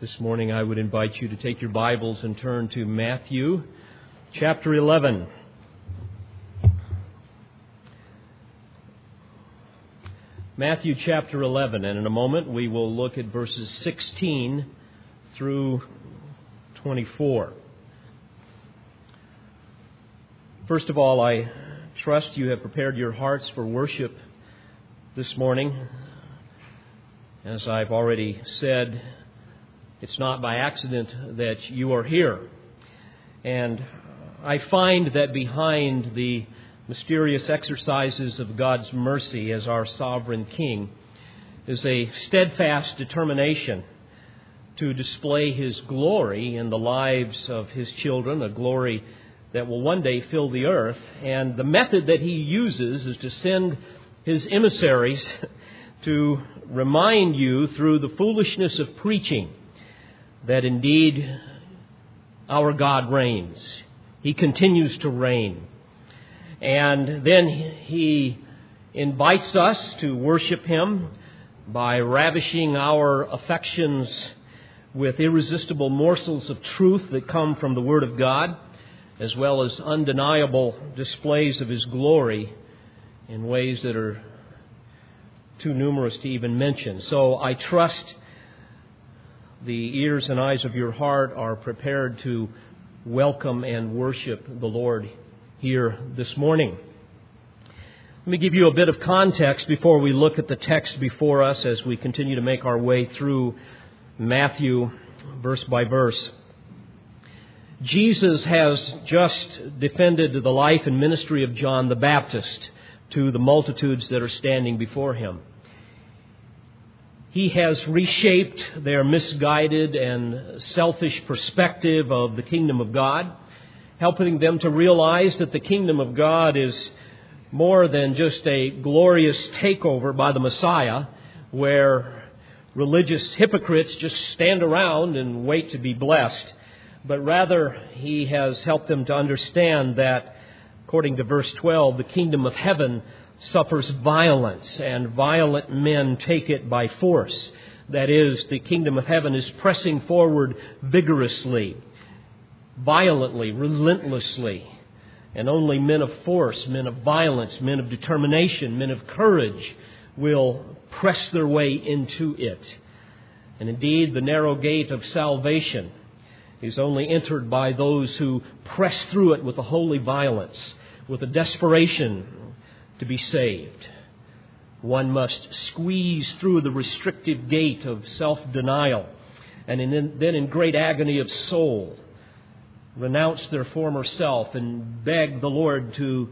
This morning I would invite you to take your Bibles and turn to Matthew chapter 11. Matthew chapter 11, and in a moment we will look at verses 16 through 24. First of all, I trust you have prepared your hearts for worship this morning. As I've already said, it's not by accident that you are here. And I find that behind the mysterious exercises of God's mercy as our sovereign King is a steadfast determination to display His glory in the lives of His children, a glory that will one day fill the earth. And the method that He uses is to send His emissaries to remind you through the foolishness of preaching that indeed our God reigns. He continues to reign. And then he invites us to worship him by ravishing our affections with irresistible morsels of truth that come from the Word of God, as well as undeniable displays of his glory in ways that are too numerous to even mention. So I trust the ears and eyes of your heart are prepared to welcome and worship the Lord here this morning. Let me give you a bit of context before we look at the text before us as we continue to make our way through Matthew verse by verse. Jesus has just defended the life and ministry of John the Baptist to the multitudes that are standing before him. He has reshaped their misguided and selfish perspective of the kingdom of God helping them to realize that the kingdom of God is more than just a glorious takeover by the Messiah, where religious hypocrites just stand around and wait to be blessed, but rather he has helped them to understand that, according to verse 12, the kingdom of heaven suffers violence, and violent men take it by force. That is, the kingdom of heaven is pressing forward vigorously violently, relentlessly. And only men of force, men of violence, men of determination, men of courage will press their way into it. And indeed, the narrow gate of salvation is only entered by those who press through it with a holy violence, with a desperation to be saved. One must squeeze through the restrictive gate of self denial, and then in great agony of soul renounce their former self and beg the Lord to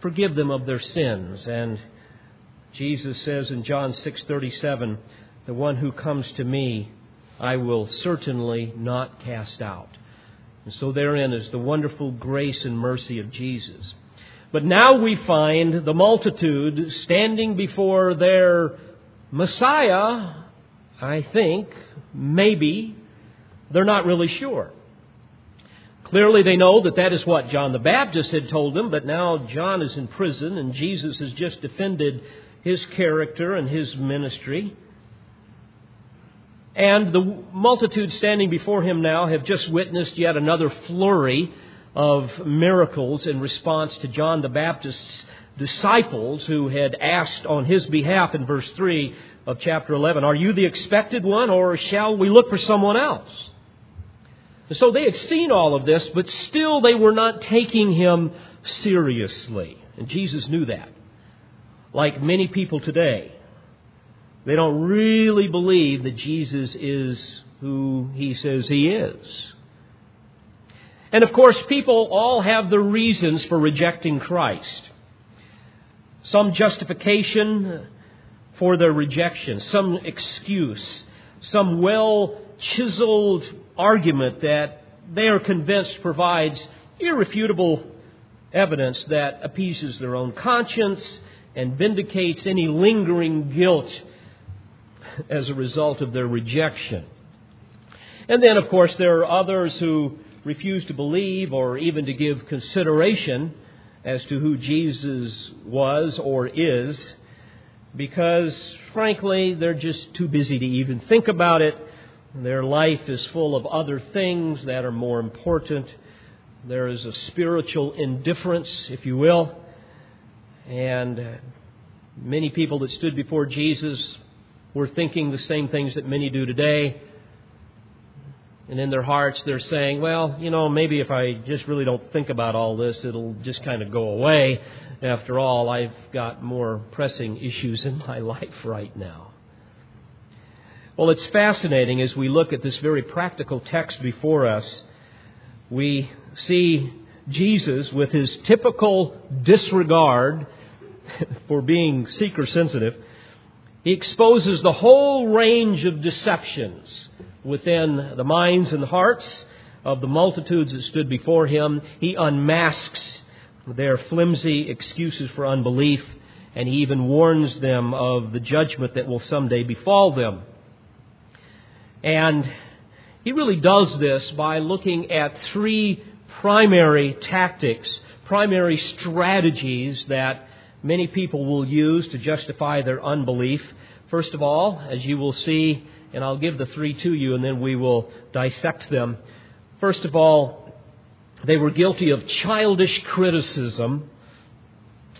forgive them of their sins. And Jesus says in John 6:37, "The one who comes to me, I will certainly not cast out." And so therein is the wonderful grace and mercy of Jesus. But now we find the multitude standing before their Messiah, I think, maybe, they're not really sure. Clearly, they know that that is what John the Baptist had told them, but now John is in prison and Jesus has just defended his character and his ministry. And the multitude standing before him now have just witnessed yet another flurry of miracles in response to John the Baptist's disciples who had asked on his behalf in verse 3 of chapter 11, Are you the expected one, or shall we look for someone else? so they had seen all of this, but still they were not taking him seriously. And Jesus knew that. Like many people today, they don't really believe that Jesus is who he says he is. And of course, people all have their reasons for rejecting Christ. Some justification for their rejection, some excuse, some well chiseled argument that they are convinced provides irrefutable evidence that appeases their own conscience and vindicates any lingering guilt as a result of their rejection. And then, of course, there are others who refuse to believe or even to give consideration as to who Jesus was or is because, frankly, they're just too busy to even think about it Their life is full of other things that are more important. There is a spiritual indifference, if you will. And many people that stood before Jesus were thinking the same things that many do today. And in their hearts, they're saying, well, you know, maybe if I just really don't think about all this, it'll just kind of go away. After all, I've got more pressing issues in my life right now. Well, it's fascinating as we look at this very practical text before us. We see Jesus with his typical disregard for being seeker sensitive. He exposes the whole range of deceptions within the minds and hearts of the multitudes that stood before him. He unmasks their flimsy excuses for unbelief, and he even warns them of the judgment that will someday befall them. And he really does this by looking at three primary tactics, primary strategies that many people will use to justify their unbelief. First of all, as you will see and I'll give the three to you and then we will dissect them. First of all, they were guilty of childish criticism.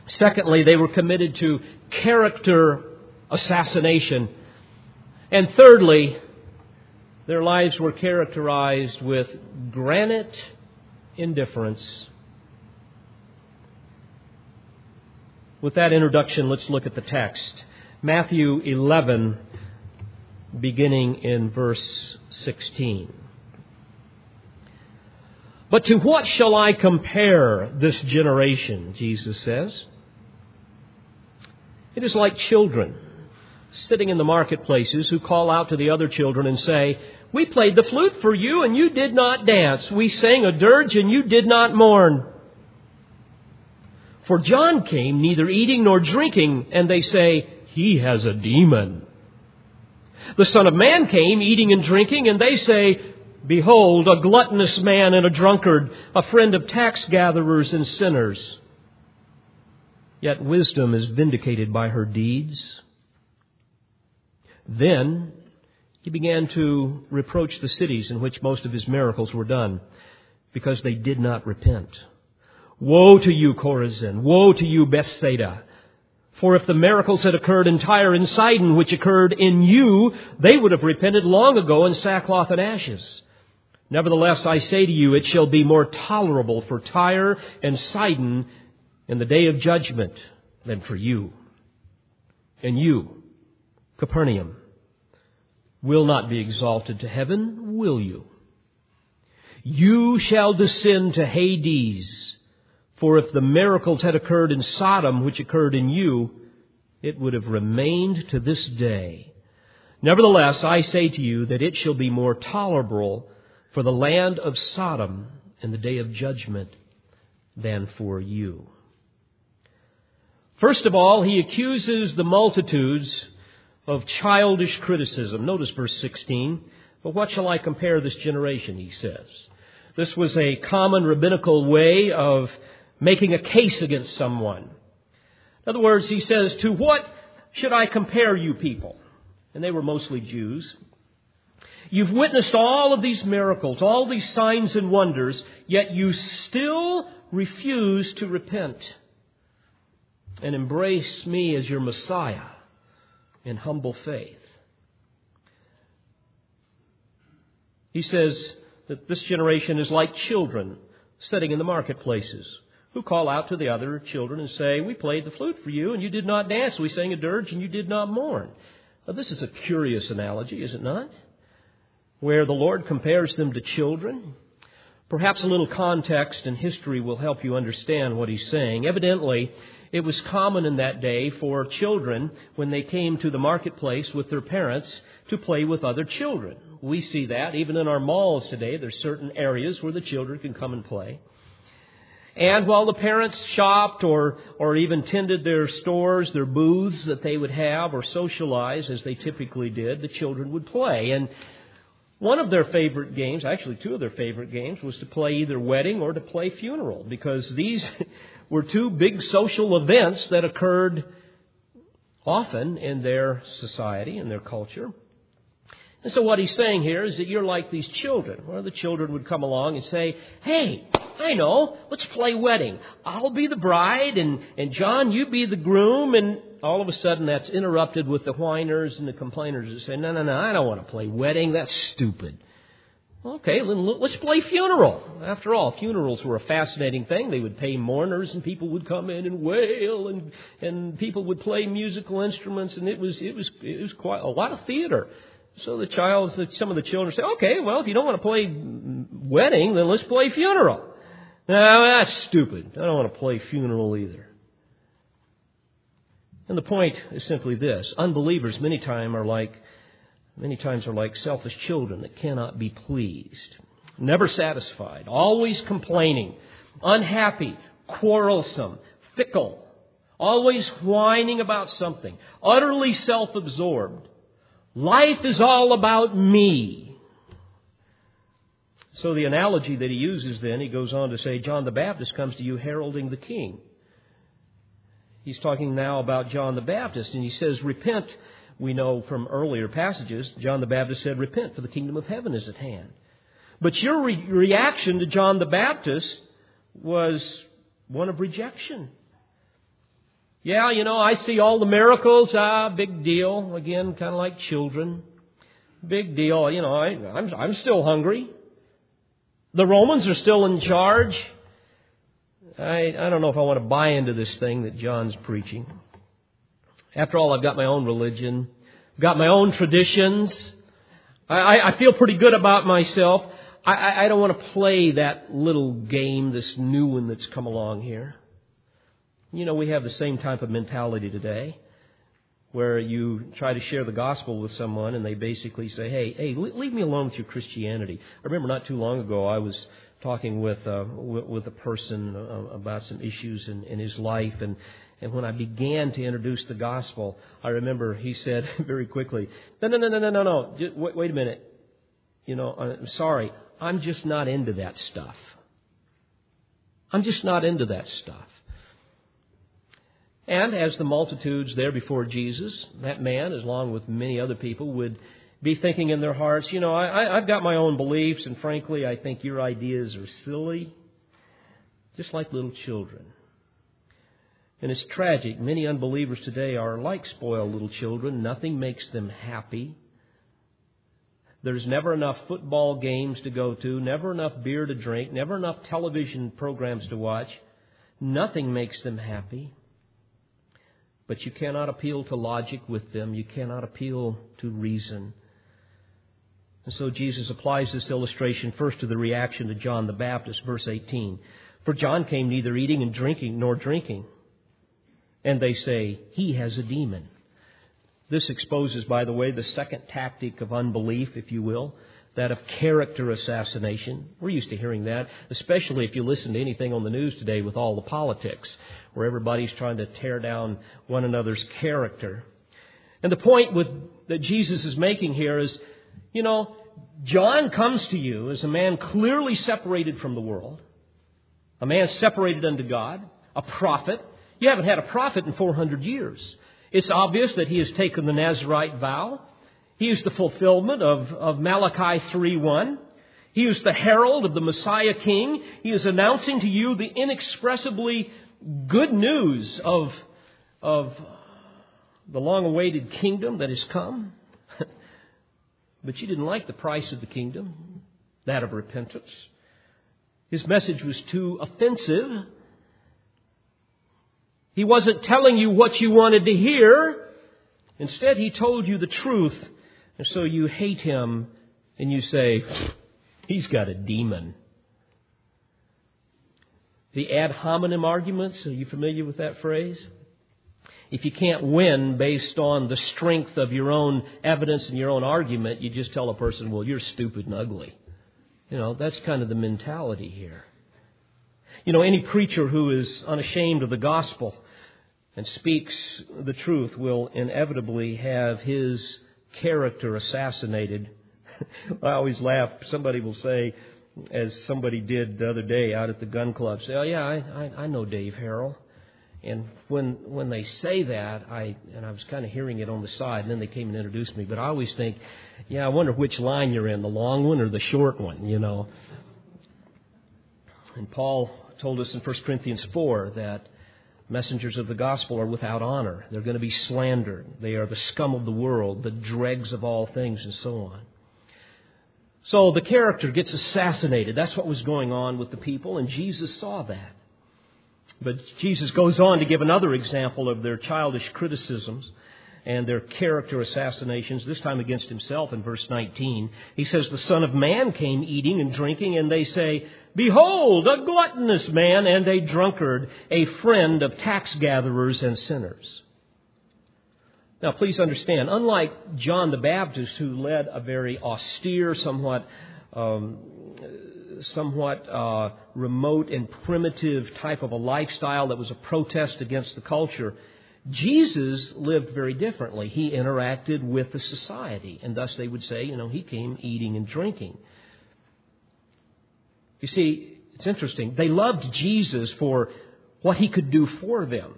Secondly, they were committed to character assassination. And thirdly, their lives were characterized with granite indifference. With that introduction, let's look at the text. Matthew 11, beginning in verse 16. But to what shall I compare this generation? Jesus says. It is like children sitting in the marketplaces who call out to the other children and say, We played the flute for you and you did not dance. We sang a dirge and you did not mourn. For John came neither eating nor drinking, and they say, He has a demon. The Son of Man came eating and drinking, and they say, Behold, a gluttonous man and a drunkard, a friend of tax gatherers and sinners. Yet wisdom is vindicated by her deeds. Then he began to reproach the cities in which most of his miracles were done, because they did not repent. Woe to you, Chorazin! Woe to you, Bethsaida! For if the miracles had occurred in Tyre and Sidon, which occurred in you, they would have repented long ago in sackcloth and ashes. Nevertheless, I say to you, it shall be more tolerable for Tyre and Sidon in the day of judgment than for you. And you, Capernaum, will not be exalted to heaven, will you? You shall descend to Hades. For if the miracles had occurred in Sodom, which occurred in you, it would have remained to this day. Nevertheless, I say to you that it shall be more tolerable for the land of Sodom in the day of judgment than for you. First of all, he accuses the multitudes of childish criticism. Notice verse 16. But what shall I compare this generation, he says. This was a common rabbinical way of making a case against someone. In other words, he says, To what should I compare you people? And they were mostly Jews. You've witnessed all of these miracles, all these signs and wonders, yet you still refuse to repent and embrace me as your Messiah in humble faith. He says that this generation is like children sitting in the marketplaces who call out to the other children and say, We played the flute for you, and you did not dance. We sang a dirge, and you did not mourn. Now, this is a curious analogy, is it not? Where the Lord compares them to children. Perhaps a little context and history will help you understand what he's saying. Evidently, it was common in that day for children, when they came to the marketplace with their parents, to play with other children. We see that even in our malls today. There's certain areas where the children can come and play. And while the parents shopped or, or even tended their stores, their booths that they would have or socialize as they typically did, the children would play. And one of their favorite games, actually two of their favorite games, was to play either wedding or to play funeral because these were two big social events that occurred often in their society, in their culture. And so what he's saying here is that you're like these children, where the children would come along and say, Hey, I know, let's play wedding. I'll be the bride and, and John, you be the groom and all of a sudden that's interrupted with the whiners and the complainers that say, No, no, no, I don't want to play wedding, that's stupid. Okay, then let's play funeral. After all, funerals were a fascinating thing. They would pay mourners, and people would come in and wail, and and people would play musical instruments, and it was it was it was quite a lot of theater. So the child, some of the children say, "Okay, well, if you don't want to play wedding, then let's play funeral." No, that's stupid. I don't want to play funeral either. And the point is simply this: unbelievers many times are like many times are like selfish children that cannot be pleased, never satisfied, always complaining, unhappy, quarrelsome, fickle, always whining about something, utterly self absorbed. Life is all about me. So the analogy that he uses then, he goes on to say, John the Baptist comes to you heralding the king. He's talking now about John the Baptist, and he says, Repent we know from earlier passages, John the Baptist said, Repent, for the kingdom of heaven is at hand. But your re- reaction to John the Baptist was one of rejection. Yeah, you know, I see all the miracles. Ah, big deal. Again, kind of like children. Big deal. You know, I, I'm, I'm still hungry. The Romans are still in charge. I, I don't know if I want to buy into this thing that John's preaching. After all, I've got my own religion, I've got my own traditions. I, I feel pretty good about myself. I, I don't want to play that little game, this new one that's come along here. You know, we have the same type of mentality today where you try to share the gospel with someone and they basically say, hey, hey, leave me alone with your Christianity. I remember not too long ago I was talking with, uh, with a person uh, about some issues in, in his life and and when I began to introduce the gospel, I remember he said very quickly, No, no, no, no, no, no, no. Wait, wait a minute. You know, I'm sorry. I'm just not into that stuff. I'm just not into that stuff. And as the multitudes there before Jesus, that man, as along with many other people, would be thinking in their hearts, you know, I, I've got my own beliefs, and frankly, I think your ideas are silly, just like little children. And it's tragic. Many unbelievers today are like spoiled little children. Nothing makes them happy. There's never enough football games to go to, never enough beer to drink, never enough television programs to watch. Nothing makes them happy. But you cannot appeal to logic with them. You cannot appeal to reason. And so Jesus applies this illustration first to the reaction to John the Baptist, verse 18. For John came neither eating and drinking nor drinking and they say, He has a demon. This exposes, by the way, the second tactic of unbelief, if you will, that of character assassination. We're used to hearing that, especially if you listen to anything on the news today with all the politics, where everybody's trying to tear down one another's character. And the point with, that Jesus is making here is, you know, John comes to you as a man clearly separated from the world, a man separated unto God, a prophet, you haven't had a prophet in 400 years. It's obvious that he has taken the Nazarite vow. He is the fulfillment of, of Malachi 3.1. He is the herald of the Messiah King. He is announcing to you the inexpressibly good news of, of the long awaited kingdom that has come. but you didn't like the price of the kingdom, that of repentance. His message was too offensive he wasn't telling you what you wanted to hear. Instead, he told you the truth. And so you hate him and you say, he's got a demon. The ad hominem arguments, are you familiar with that phrase? If you can't win based on the strength of your own evidence and your own argument, you just tell a person, well, you're stupid and ugly. You know, that's kind of the mentality here. You know, any preacher who is unashamed of the gospel and speaks the truth will inevitably have his character assassinated. I always laugh. Somebody will say, as somebody did the other day out at the gun club, say, Oh, yeah, I, I, I know Dave Harrell. And when when they say that, I and I was kind of hearing it on the side, and then they came and introduced me. But I always think, yeah, I wonder which line you're in, the long one or the short one, you know. And Paul told us in 1 Corinthians 4 that messengers of the gospel are without honor. They're going to be slandered. They are the scum of the world, the dregs of all things, and so on. So the character gets assassinated. That's what was going on with the people, and Jesus saw that. But Jesus goes on to give another example of their childish criticisms and their character assassinations, this time against himself in verse 19. He says, The Son of Man came eating and drinking, and they say, Behold, a gluttonous man and a drunkard, a friend of tax gatherers and sinners. Now, please understand, unlike John the Baptist, who led a very austere, somewhat, um, somewhat uh, remote and primitive type of a lifestyle that was a protest against the culture, Jesus lived very differently. He interacted with the society, and thus they would say, you know, he came eating and drinking. You see, it's interesting. They loved Jesus for what he could do for them,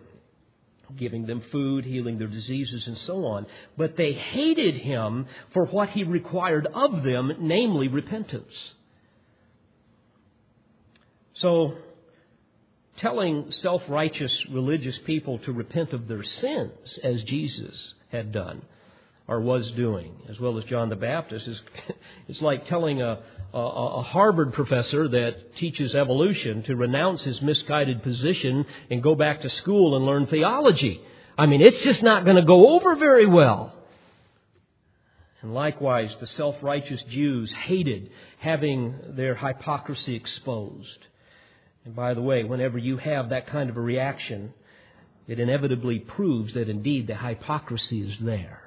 giving them food, healing their diseases, and so on. But they hated him for what he required of them, namely repentance. So, telling self righteous religious people to repent of their sins, as Jesus had done or was doing, as well as John the Baptist, is it's like telling a, a, a Harvard professor that teaches evolution to renounce his misguided position and go back to school and learn theology. I mean, it's just not going to go over very well. And likewise, the self righteous Jews hated having their hypocrisy exposed. And by the way, whenever you have that kind of a reaction, it inevitably proves that indeed the hypocrisy is there.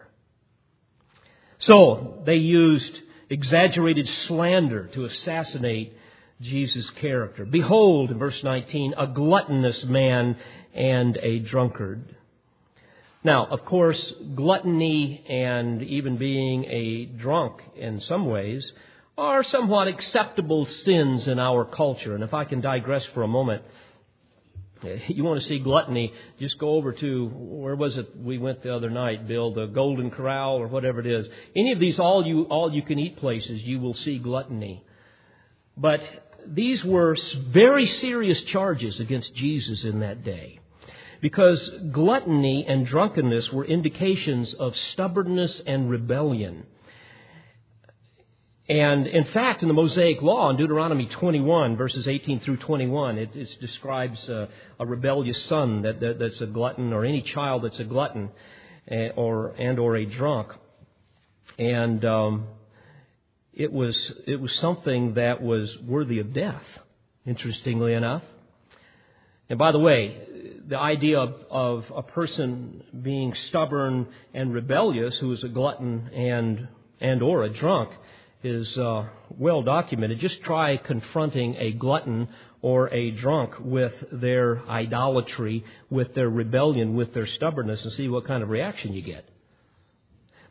So they used exaggerated slander to assassinate Jesus' character. Behold, in verse 19, a gluttonous man and a drunkard. Now, of course, gluttony and even being a drunk in some ways are somewhat acceptable sins in our culture. And if I can digress for a moment, you want to see gluttony, just go over to, where was it we went the other night, Bill, the Golden Corral or whatever it is. Any of these all you, all you can eat places, you will see gluttony. But these were very serious charges against Jesus in that day. Because gluttony and drunkenness were indications of stubbornness and rebellion. And in fact, in the Mosaic Law, in Deuteronomy 21, verses 18 through 21, it, it describes uh, a rebellious son that, that, that's a glutton, or any child that's a glutton, eh, or and or a drunk. And um, it was it was something that was worthy of death. Interestingly enough. And by the way, the idea of, of a person being stubborn and rebellious, who is a glutton and and or a drunk is uh, well documented. Just try confronting a glutton or a drunk with their idolatry, with their rebellion, with their stubbornness, and see what kind of reaction you get.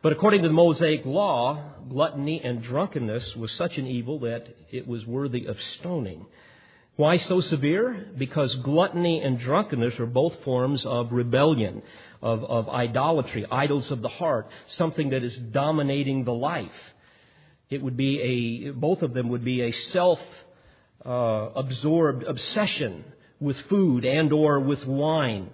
But according to the Mosaic law, gluttony and drunkenness was such an evil that it was worthy of stoning. Why so severe? Because gluttony and drunkenness are both forms of rebellion, of, of idolatry, idols of the heart, something that is dominating the life. It would be a, both of them would be a self uh, absorbed obsession with food and or with wine.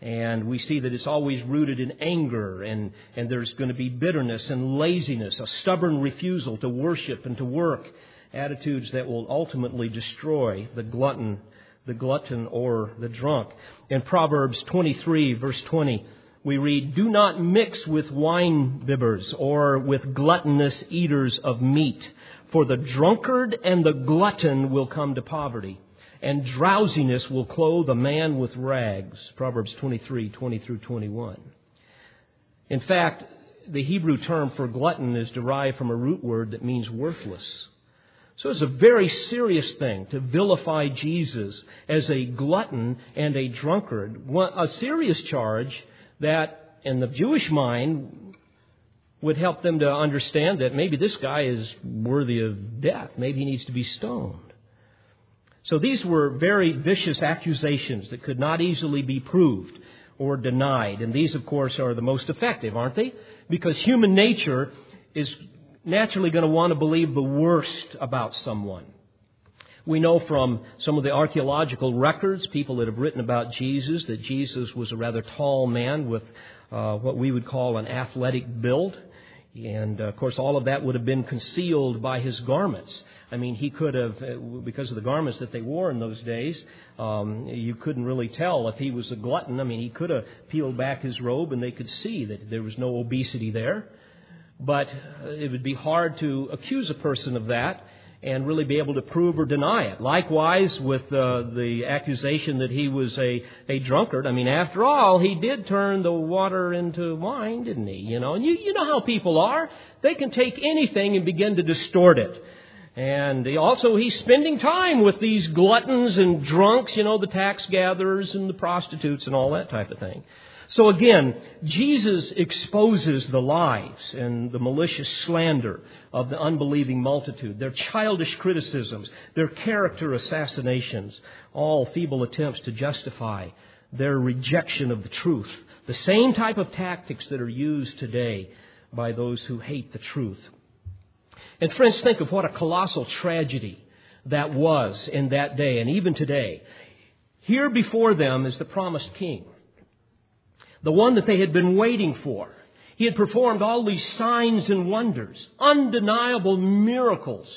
And we see that it's always rooted in anger, and, and there's going to be bitterness and laziness, a stubborn refusal to worship and to work, attitudes that will ultimately destroy the glutton, the glutton or the drunk. In Proverbs 23, verse 20, we read, Do not mix with wine bibbers or with gluttonous eaters of meat, for the drunkard and the glutton will come to poverty, and drowsiness will clothe a man with rags. Proverbs 23, 20 through 21. In fact, the Hebrew term for glutton is derived from a root word that means worthless. So it's a very serious thing to vilify Jesus as a glutton and a drunkard. A serious charge that in the Jewish mind would help them to understand that maybe this guy is worthy of death. Maybe he needs to be stoned. So these were very vicious accusations that could not easily be proved or denied. And these, of course, are the most effective, aren't they? Because human nature is naturally going to want to believe the worst about someone. We know from some of the archaeological records, people that have written about Jesus, that Jesus was a rather tall man with uh, what we would call an athletic build. And uh, of course, all of that would have been concealed by his garments. I mean, he could have, uh, because of the garments that they wore in those days, um, you couldn't really tell if he was a glutton. I mean, he could have peeled back his robe and they could see that there was no obesity there. But uh, it would be hard to accuse a person of that and really be able to prove or deny it. Likewise, with uh, the accusation that he was a, a drunkard. I mean, after all, he did turn the water into wine, didn't he? You know, and you, you know how people are. They can take anything and begin to distort it. And also, he's spending time with these gluttons and drunks, you know, the tax gatherers and the prostitutes and all that type of thing. So again, Jesus exposes the lies and the malicious slander of the unbelieving multitude, their childish criticisms, their character assassinations, all feeble attempts to justify their rejection of the truth. The same type of tactics that are used today by those who hate the truth. And friends, think of what a colossal tragedy that was in that day and even today. Here before them is the promised king the one that they had been waiting for. He had performed all these signs and wonders, undeniable miracles.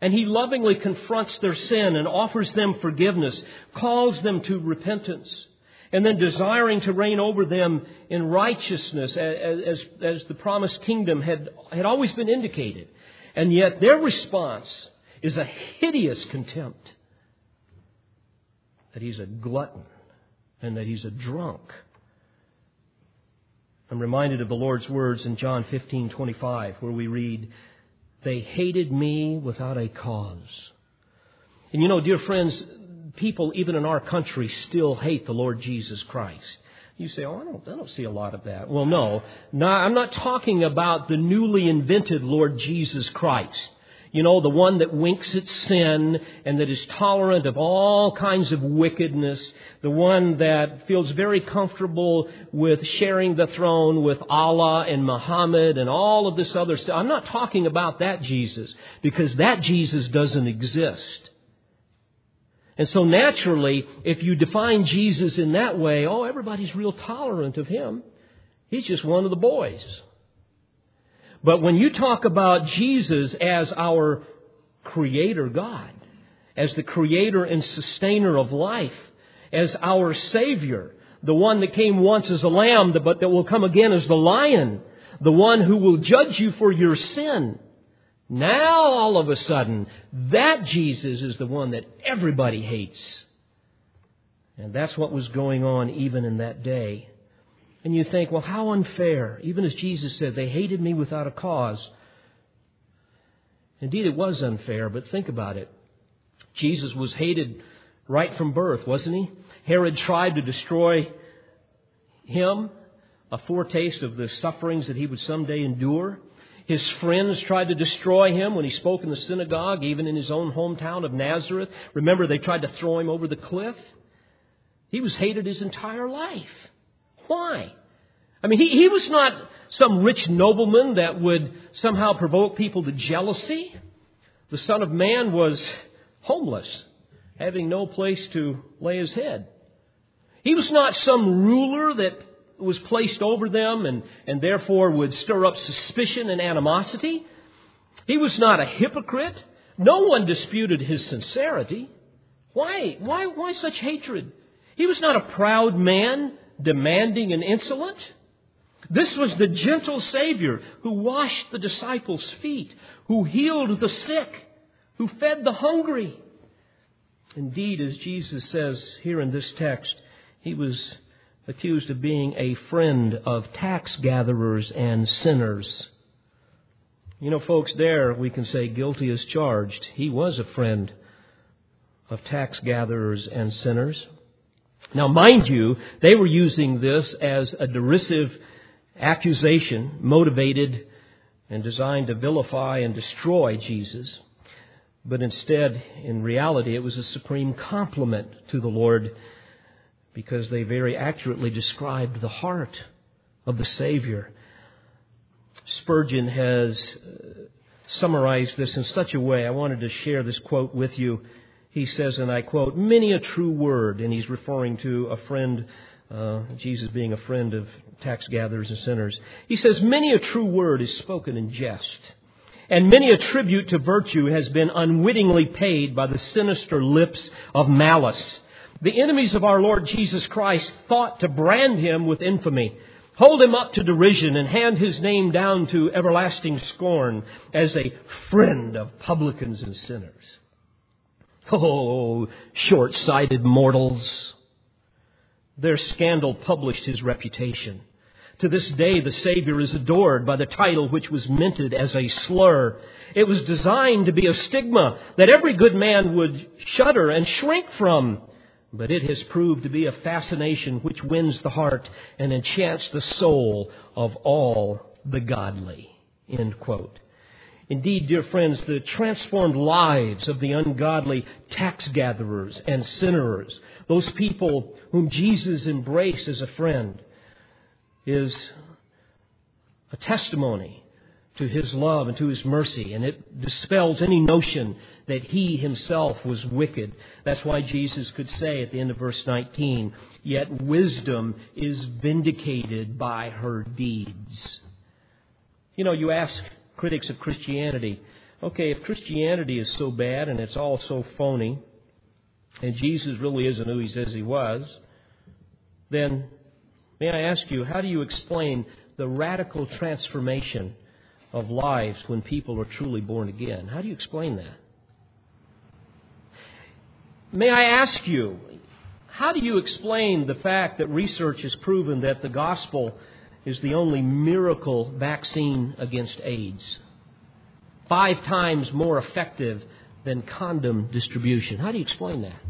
And he lovingly confronts their sin and offers them forgiveness, calls them to repentance, and then desiring to reign over them in righteousness as, as, as the promised kingdom had, had always been indicated. And yet their response is a hideous contempt that he's a glutton and that he's a drunk. I'm reminded of the Lord's words in John 15:25 where we read, "They hated me without a cause." And you know, dear friends, people even in our country still hate the Lord Jesus Christ. You say, "Oh, I don't, I don't see a lot of that." Well, no, no, I'm not talking about the newly invented Lord Jesus Christ. You know, the one that winks at sin and that is tolerant of all kinds of wickedness. The one that feels very comfortable with sharing the throne with Allah and Muhammad and all of this other stuff. I'm not talking about that Jesus because that Jesus doesn't exist. And so naturally, if you define Jesus in that way, oh, everybody's real tolerant of him. He's just one of the boys. But when you talk about Jesus as our Creator God, as the Creator and Sustainer of life, as our Savior, the one that came once as a lamb, but that will come again as the lion, the one who will judge you for your sin. Now, all of a sudden, that Jesus is the one that everybody hates. And that's what was going on even in that day. And you think, well, how unfair. Even as Jesus said, they hated me without a cause. Indeed, it was unfair, but think about it. Jesus was hated right from birth, wasn't he? Herod tried to destroy him, a foretaste of the sufferings that he would someday endure. His friends tried to destroy him when he spoke in the synagogue, even in his own hometown of Nazareth. Remember, they tried to throw him over the cliff. He was hated his entire life. Why? I mean, he, he was not some rich nobleman that would somehow provoke people to jealousy. The Son of Man was homeless, having no place to lay his head. He was not some ruler that was placed over them and, and therefore would stir up suspicion and animosity. He was not a hypocrite. No one disputed his sincerity. Why? Why, why such hatred? He was not a proud man demanding and insolent. This was the gentle Savior who washed the disciples' feet, who healed the sick, who fed the hungry. Indeed, as Jesus says here in this text, he was accused of being a friend of tax gatherers and sinners. You know, folks, there we can say guilty as charged. He was a friend of tax gatherers and sinners. Now, mind you, they were using this as a derisive accusation, motivated and designed to vilify and destroy Jesus. But instead, in reality, it was a supreme compliment to the Lord because they very accurately described the heart of the Savior. Spurgeon has uh, summarized this in such a way. I wanted to share this quote with you. He says, and I quote, many a true word, and he's referring to a friend, uh, Jesus being a friend of tax gatherers and sinners. He says, many a true word is spoken in jest, and many a tribute to virtue has been unwittingly paid by the sinister lips of malice. The enemies of our Lord Jesus Christ thought to brand him with infamy hold him up to derision and hand his name down to everlasting scorn as a friend of publicans and sinners. Oh, short sighted mortals. Their scandal published his reputation. To this day, the Savior is adored by the title which was minted as a slur. It was designed to be a stigma that every good man would shudder and shrink from. But it has proved to be a fascination which wins the heart and enchants the soul of all the godly. End quote. Indeed, dear friends, the transformed lives of the ungodly tax gatherers and sinners, those people whom Jesus embraced as a friend, is a testimony to his love and to his mercy, and it dispels any notion that he himself was wicked. That's why Jesus could say at the end of verse 19, Yet wisdom is vindicated by her deeds. You know, you ask critics of Christianity, okay, if Christianity is so bad and it's all so phony, and Jesus really isn't who he says he was, then may I ask you, how do you explain the radical transformation of lives when people are truly born again. How do you explain that? May I ask you, how do you explain the fact that research has proven that the gospel is the only miracle vaccine against AIDS? Five times more effective than condom distribution. How do you explain that?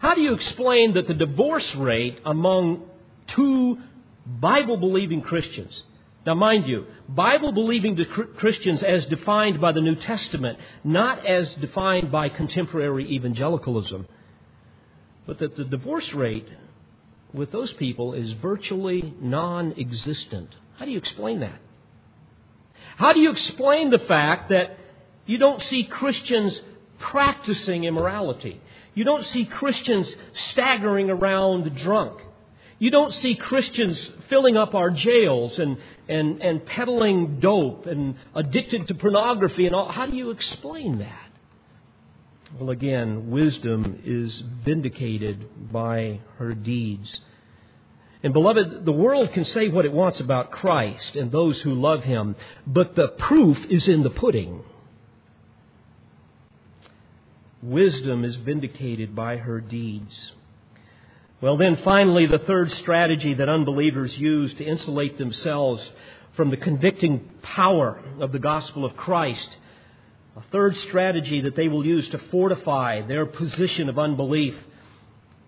How do you explain that the divorce rate among two Bible believing Christians. Now, mind you, Bible believing Christians as defined by the New Testament, not as defined by contemporary evangelicalism, but that the divorce rate with those people is virtually non existent. How do you explain that? How do you explain the fact that you don't see Christians practicing immorality? You don't see Christians staggering around drunk. You don't see Christians filling up our jails and, and, and peddling dope and addicted to pornography and all. How do you explain that? Well, again, wisdom is vindicated by her deeds. And beloved, the world can say what it wants about Christ and those who love him, but the proof is in the pudding. Wisdom is vindicated by her deeds. Well, then finally, the third strategy that unbelievers use to insulate themselves from the convicting power of the gospel of Christ, a third strategy that they will use to fortify their position of unbelief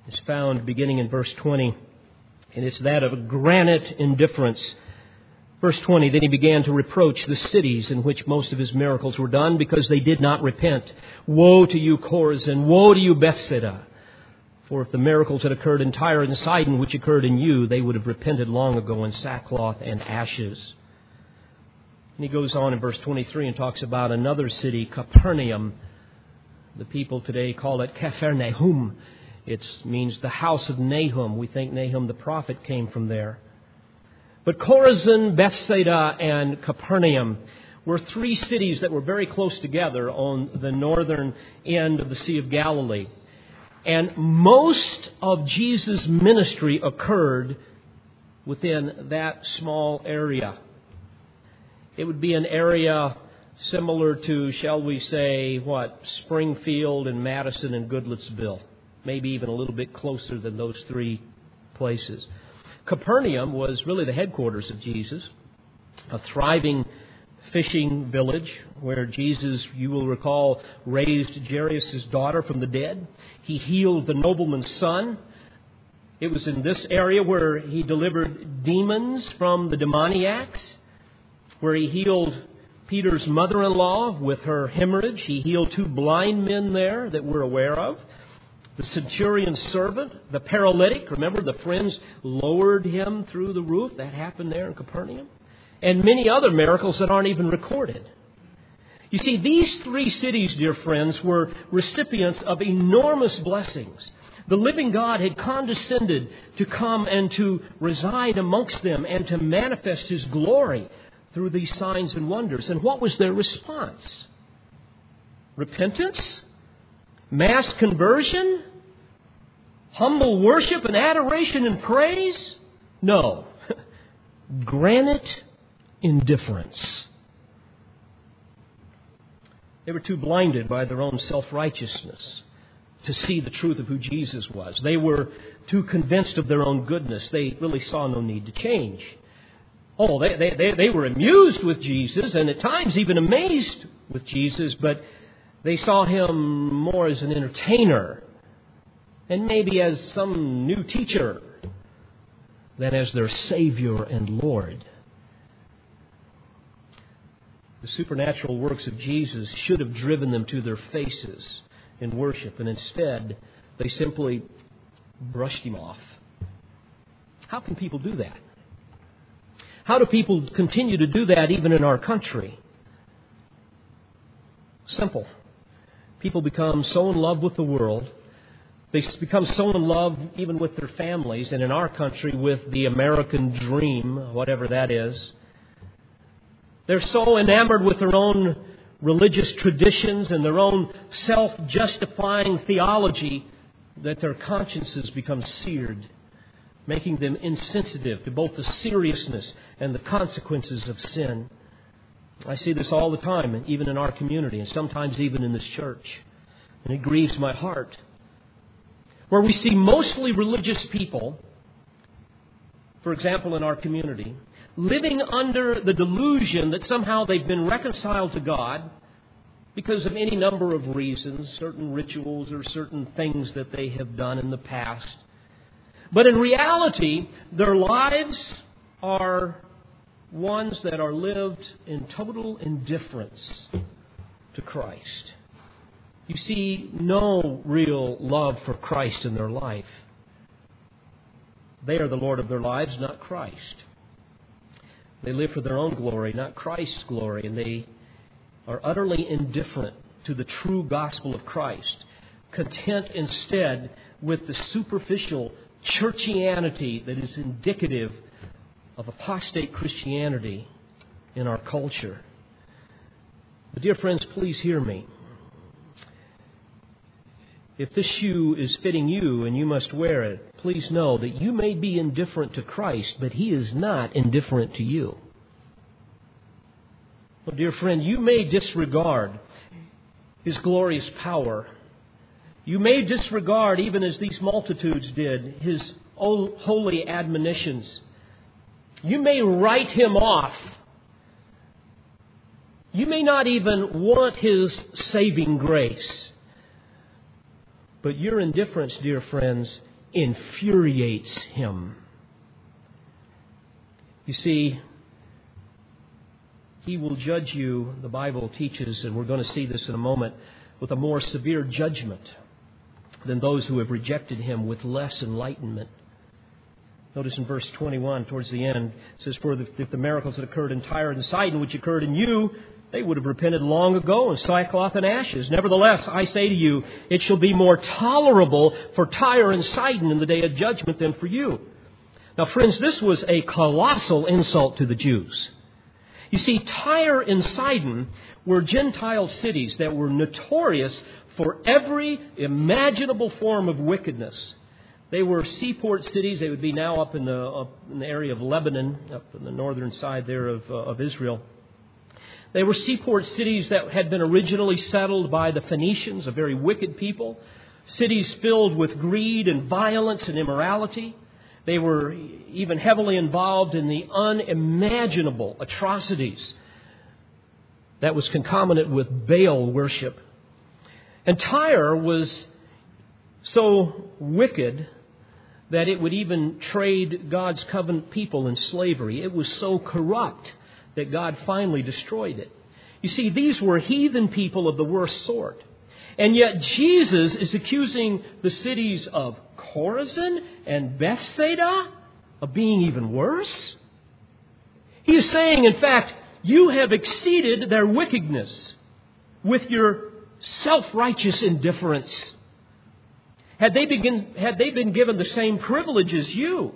is found beginning in verse 20, and it's that of granite indifference. Verse 20, then he began to reproach the cities in which most of his miracles were done because they did not repent. Woe to you, Chorazin! Woe to you, Bethsaida! For if the miracles had occurred in Tyre and Sidon, which occurred in you, they would have repented long ago in sackcloth and ashes. And he goes on in verse 23 and talks about another city, Capernaum. The people today call it Capharnaum. It means the house of Nahum. We think Nahum the prophet came from there. But Chorazin, Bethsaida, and Capernaum were three cities that were very close together on the northern end of the Sea of Galilee. And most of Jesus' ministry occurred within that small area. It would be an area similar to, shall we say, what, Springfield and Madison and Goodlettsville, maybe even a little bit closer than those three places. Capernaum was really the headquarters of Jesus, a thriving fishing village where Jesus, you will recall, raised Jairus' daughter from the dead. He healed the nobleman's son. It was in this area where he delivered demons from the demoniacs, where he healed Peter's mother in law with her hemorrhage. He healed two blind men there that we're aware of. The centurion's servant, the paralytic, remember the friends lowered him through the roof. That happened there in Capernaum. And many other miracles that aren't even recorded. You see, these three cities, dear friends, were recipients of enormous blessings. The living God had condescended to come and to reside amongst them and to manifest His glory through these signs and wonders. And what was their response? Repentance? Mass conversion? Humble worship and adoration and praise? No. Granite indifference. They were too blinded by their own self righteousness to see the truth of who Jesus was. They were too convinced of their own goodness. They really saw no need to change. Oh, they, they, they, they were amused with Jesus and at times even amazed with Jesus, but they saw him more as an entertainer and maybe as some new teacher than as their Savior and Lord. The supernatural works of Jesus should have driven them to their faces in worship, and instead they simply brushed him off. How can people do that? How do people continue to do that even in our country? Simple. People become so in love with the world. They become so in love even with their families, and in our country with the American dream, whatever that is they're so enamored with their own religious traditions and their own self justifying theology that their consciences become seared, making them insensitive to both the seriousness and the consequences of sin. I see this all the time, even in our community, and sometimes even in this church. And it grieves my heart. Where we see mostly religious people, for example, in our community, living under the delusion that somehow they've been reconciled to God because of any number of reasons, certain rituals or certain things that they have done in the past. But in reality, their lives are ones that are lived in total indifference to Christ. You see no real love for Christ in their life. They are the Lord of their lives, not Christ. They live for their own glory, not Christ's glory, and they are utterly indifferent to the true gospel of Christ, content instead with the superficial churchianity that is indicative of apostate Christianity in our culture. But, dear friends, please hear me. If this shoe is fitting you and you must wear it, please know that you may be indifferent to Christ, but He is not indifferent to you. Well, dear friend, you may disregard His glorious power. You may disregard, even as these multitudes did, His holy admonitions. You may write Him off. You may not even want His saving grace. But your indifference, dear friends, infuriates him. You see, he will judge you, the Bible teaches, and we're going to see this in a moment, with a more severe judgment than those who have rejected him with less enlightenment. Notice in verse 21, towards the end, it says, For if the miracles that occurred in Tyre and Sidon, which occurred in you, they would have repented long ago in sackcloth and ashes. Nevertheless, I say to you, it shall be more tolerable for Tyre and Sidon in the day of judgment than for you. Now, friends, this was a colossal insult to the Jews. You see, Tyre and Sidon were Gentile cities that were notorious for every imaginable form of wickedness. They were seaport cities. They would be now up in the, up in the area of Lebanon, up in the northern side there of, uh, of Israel. They were seaport cities that had been originally settled by the Phoenicians, a very wicked people, cities filled with greed and violence and immorality. They were even heavily involved in the unimaginable atrocities that was concomitant with Baal worship. And Tyre was so wicked that it would even trade God's covenant people in slavery. It was so corrupt that God finally destroyed it. You see, these were heathen people of the worst sort. And yet Jesus is accusing the cities of Chorazin and Bethsaida of being even worse. He is saying, in fact, you have exceeded their wickedness with your self righteous indifference. Had they, begin, had they been given the same privilege as you,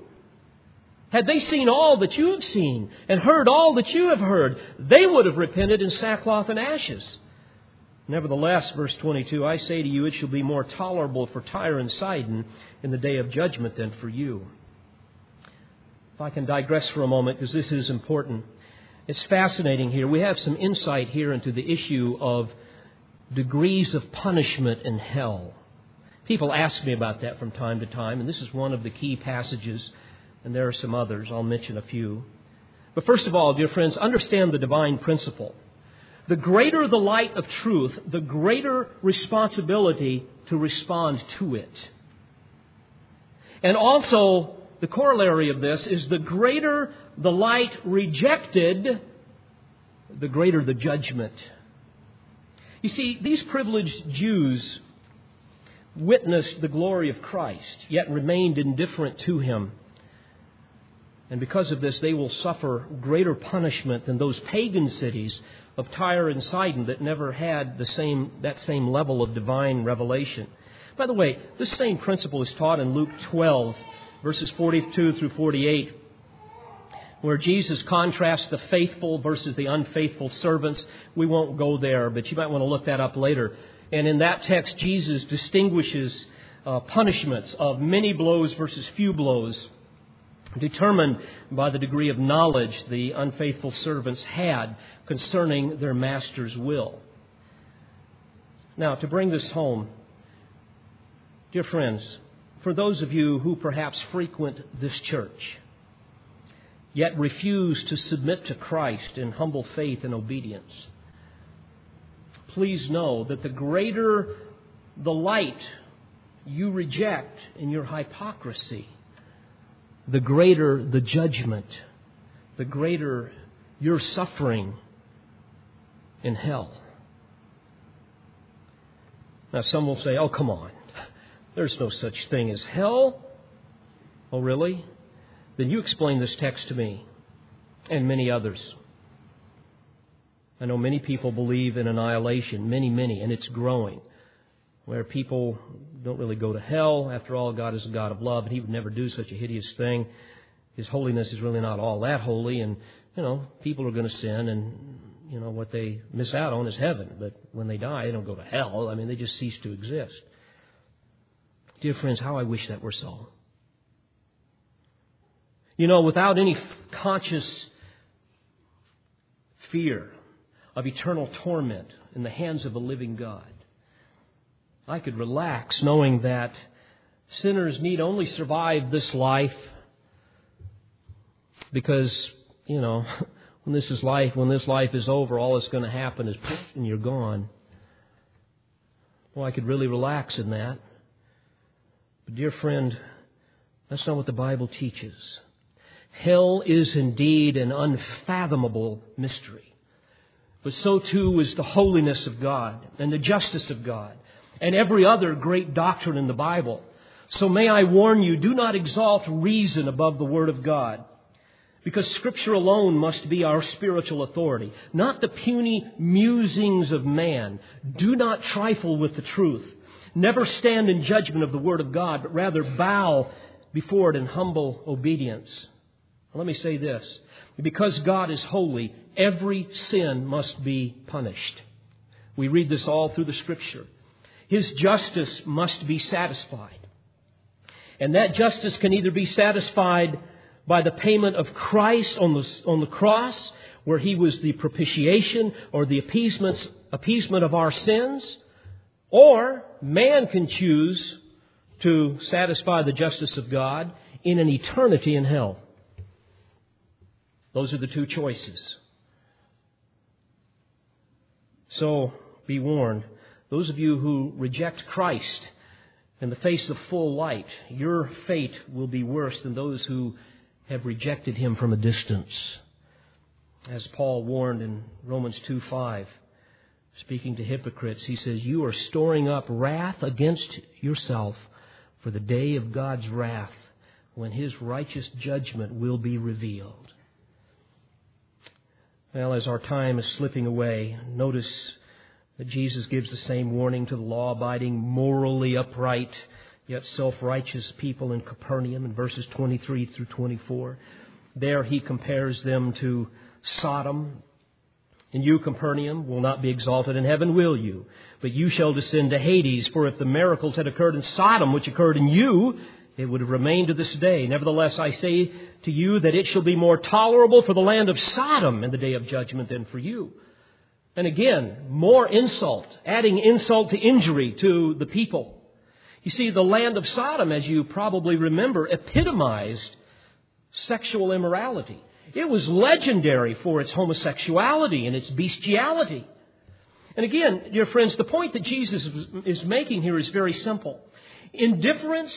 had they seen all that you have seen and heard all that you have heard, they would have repented in sackcloth and ashes. Nevertheless, verse 22, I say to you, it shall be more tolerable for Tyre and Sidon in the day of judgment than for you. If I can digress for a moment, because this is important. It's fascinating here. We have some insight here into the issue of degrees of punishment in hell. People ask me about that from time to time, and this is one of the key passages, and there are some others. I'll mention a few. But first of all, dear friends, understand the divine principle the greater the light of truth, the greater responsibility to respond to it. And also, the corollary of this is the greater the light rejected, the greater the judgment. You see, these privileged Jews witnessed the glory of Christ, yet remained indifferent to him. And because of this, they will suffer greater punishment than those pagan cities of Tyre and Sidon that never had the same, that same level of divine revelation. By the way, this same principle is taught in Luke 12, verses 42 through 48, where Jesus contrasts the faithful versus the unfaithful servants. We won't go there, but you might want to look that up later. And in that text, Jesus distinguishes uh, punishments of many blows versus few blows determined by the degree of knowledge the unfaithful servants had concerning their master's will. Now, to bring this home, dear friends, for those of you who perhaps frequent this church, yet refuse to submit to Christ in humble faith and obedience, please know that the greater the light you reject in your hypocrisy, the greater the judgment, the greater your suffering in hell. Now, some will say, oh, come on. There's no such thing as hell. Oh, really? Then you explain this text to me and many others. I know many people believe in annihilation, many, many, and it's growing where people don't really go to hell. After all, God is a God of love, and He would never do such a hideous thing. His holiness is really not all that holy, and you know people are going to sin, and you know what they miss out on is heaven. But when they die, they don't go to hell. I mean, they just cease to exist. Dear friends, how I wish that were so. You know, without any conscious fear of eternal torment in the hands of a living God. I could relax knowing that sinners need only survive this life because, you know, when this is life, when this life is over, all that's going to happen is and you're gone. Well, I could really relax in that. But dear friend, that's not what the Bible teaches. Hell is indeed an unfathomable mystery. But so too is the holiness of God and the justice of God and every other great doctrine in the Bible. So may I warn you, do not exalt reason above the Word of God. Because Scripture alone must be our spiritual authority, not the puny musings of man. Do not trifle with the truth. Never stand in judgment of the Word of God, but rather bow before it in humble obedience. Let me say this. Because God is holy, every sin must be punished. We read this all through the Scripture. His justice must be satisfied. And that justice can either be satisfied by the payment of Christ on the, on the cross, where he was the propitiation or the appeasement, appeasement of our sins, or man can choose to satisfy the justice of God in an eternity in hell. Those are the two choices. So be warned. Those of you who reject Christ in the face of full light, your fate will be worse than those who have rejected him from a distance. As Paul warned in Romans 2 5, speaking to hypocrites, he says, You are storing up wrath against yourself for the day of God's wrath when his righteous judgment will be revealed. Well, as our time is slipping away, notice that Jesus gives the same warning to the law abiding, morally upright, yet self righteous people in Capernaum in verses 23 through 24. There he compares them to Sodom. And you, Capernaum, will not be exalted in heaven, will you? But you shall descend to Hades, for if the miracles had occurred in Sodom, which occurred in you, it would have remained to this day. Nevertheless, I say to you that it shall be more tolerable for the land of Sodom in the day of judgment than for you. And again, more insult, adding insult to injury to the people. You see, the land of Sodom, as you probably remember, epitomized sexual immorality. It was legendary for its homosexuality and its bestiality. And again, dear friends, the point that Jesus is making here is very simple. Indifference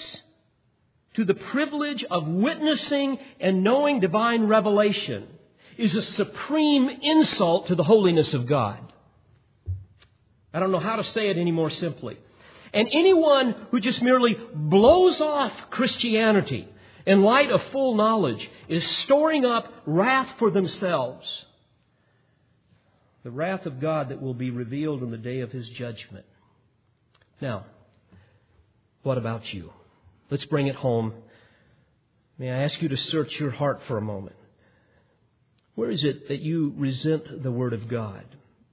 to the privilege of witnessing and knowing divine revelation is a supreme insult to the holiness of God. I don't know how to say it any more simply. And anyone who just merely blows off Christianity in light of full knowledge, is storing up wrath for themselves. The wrath of God that will be revealed in the day of His judgment. Now, what about you? Let's bring it home. May I ask you to search your heart for a moment? Where is it that you resent the Word of God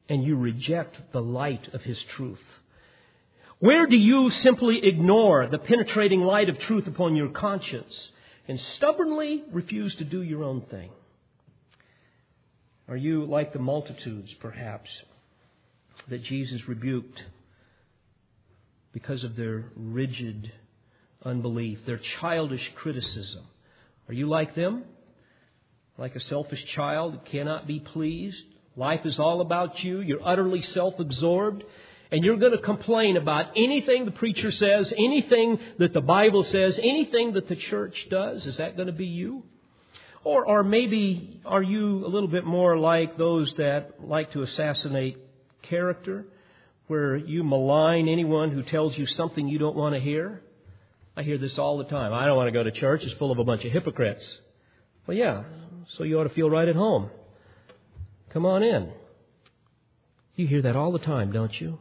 and you reject the light of His truth? Where do you simply ignore the penetrating light of truth upon your conscience and stubbornly refuse to do your own thing? Are you like the multitudes, perhaps, that Jesus rebuked because of their rigid unbelief, their childish criticism? Are you like them? Like a selfish child that cannot be pleased? Life is all about you. You're utterly self absorbed and you're going to complain about anything the preacher says, anything that the Bible says, anything that the church does, is that going to be you? Or, or maybe are you a little bit more like those that like to assassinate character, where you malign anyone who tells you something you don't want to hear? I hear this all the time. I don't want to go to church. It's full of a bunch of hypocrites. Well, yeah, so you ought to feel right at home. Come on in. You hear that all the time, don't you?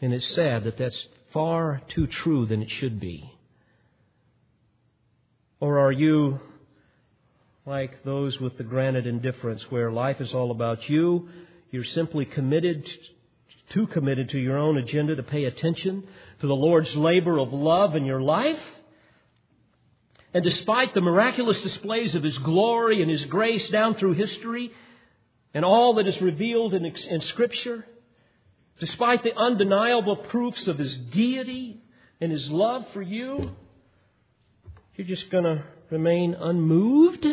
And it's sad that that's far too true than it should be. Or are you like those with the granite indifference where life is all about you? You're simply committed, too committed to your own agenda to pay attention to the Lord's labor of love in your life? And despite the miraculous displays of His glory and His grace down through history and all that is revealed in, in Scripture, Despite the undeniable proofs of his deity and his love for you, you're just going to remain unmoved?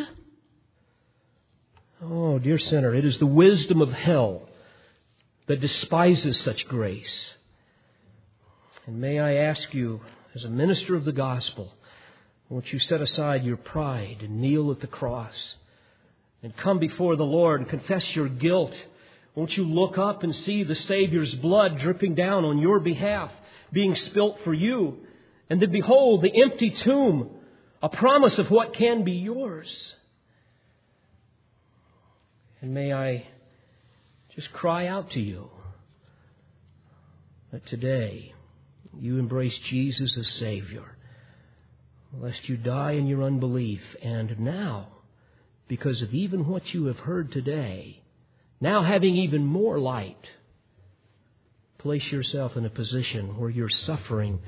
Oh, dear sinner, it is the wisdom of hell that despises such grace. And may I ask you, as a minister of the gospel, won't you set aside your pride and kneel at the cross and come before the Lord and confess your guilt won't you look up and see the Savior's blood dripping down on your behalf, being spilt for you? And then behold, the empty tomb, a promise of what can be yours. And may I just cry out to you that today you embrace Jesus as Savior, lest you die in your unbelief. And now, because of even what you have heard today, now, having even more light, place yourself in a position where your suffering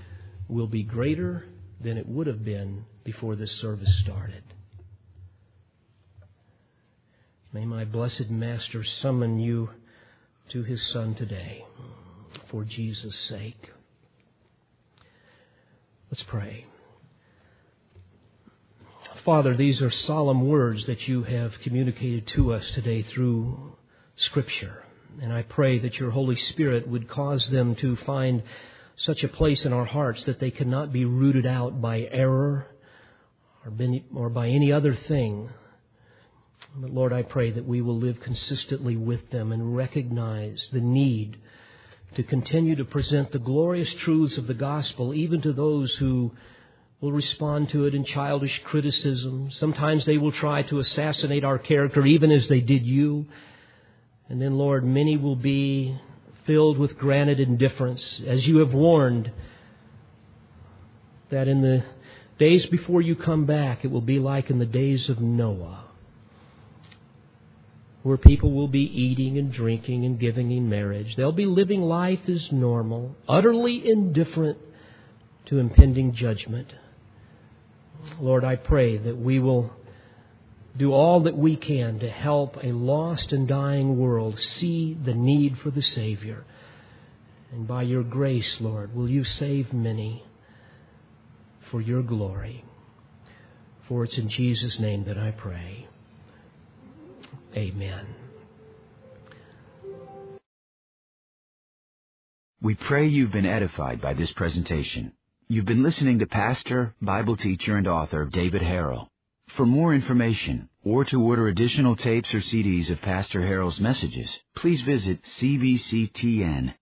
will be greater than it would have been before this service started. May my blessed Master summon you to his Son today for Jesus' sake. Let's pray. Father, these are solemn words that you have communicated to us today through Scripture. And I pray that your Holy Spirit would cause them to find such a place in our hearts that they cannot be rooted out by error or by any other thing But Lord, I pray that we will live consistently with them and recognize the need to continue to present the glorious truths of the gospel even to those who will respond to it in childish criticism. Sometimes they will try to assassinate our character even as they did you. And then, Lord, many will be filled with granted indifference as you have warned that in the days before you come back, it will be like in the days of Noah where people will be eating and drinking and giving in marriage. They'll be living life as normal, utterly indifferent to impending judgment. Lord, I pray that we will do all that we can to help a lost and dying world see the need for the Savior. And by your grace, Lord, will you save many for your glory. For it's in Jesus' name that I pray. Amen. We pray you've been edified by this presentation. You've been listening to pastor, Bible teacher, and author David Harrell. For more information or to order additional tapes or CDs of Pastor Harrell's messages, please visit cvctn.org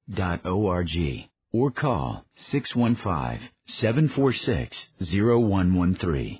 or call 615 746 0113.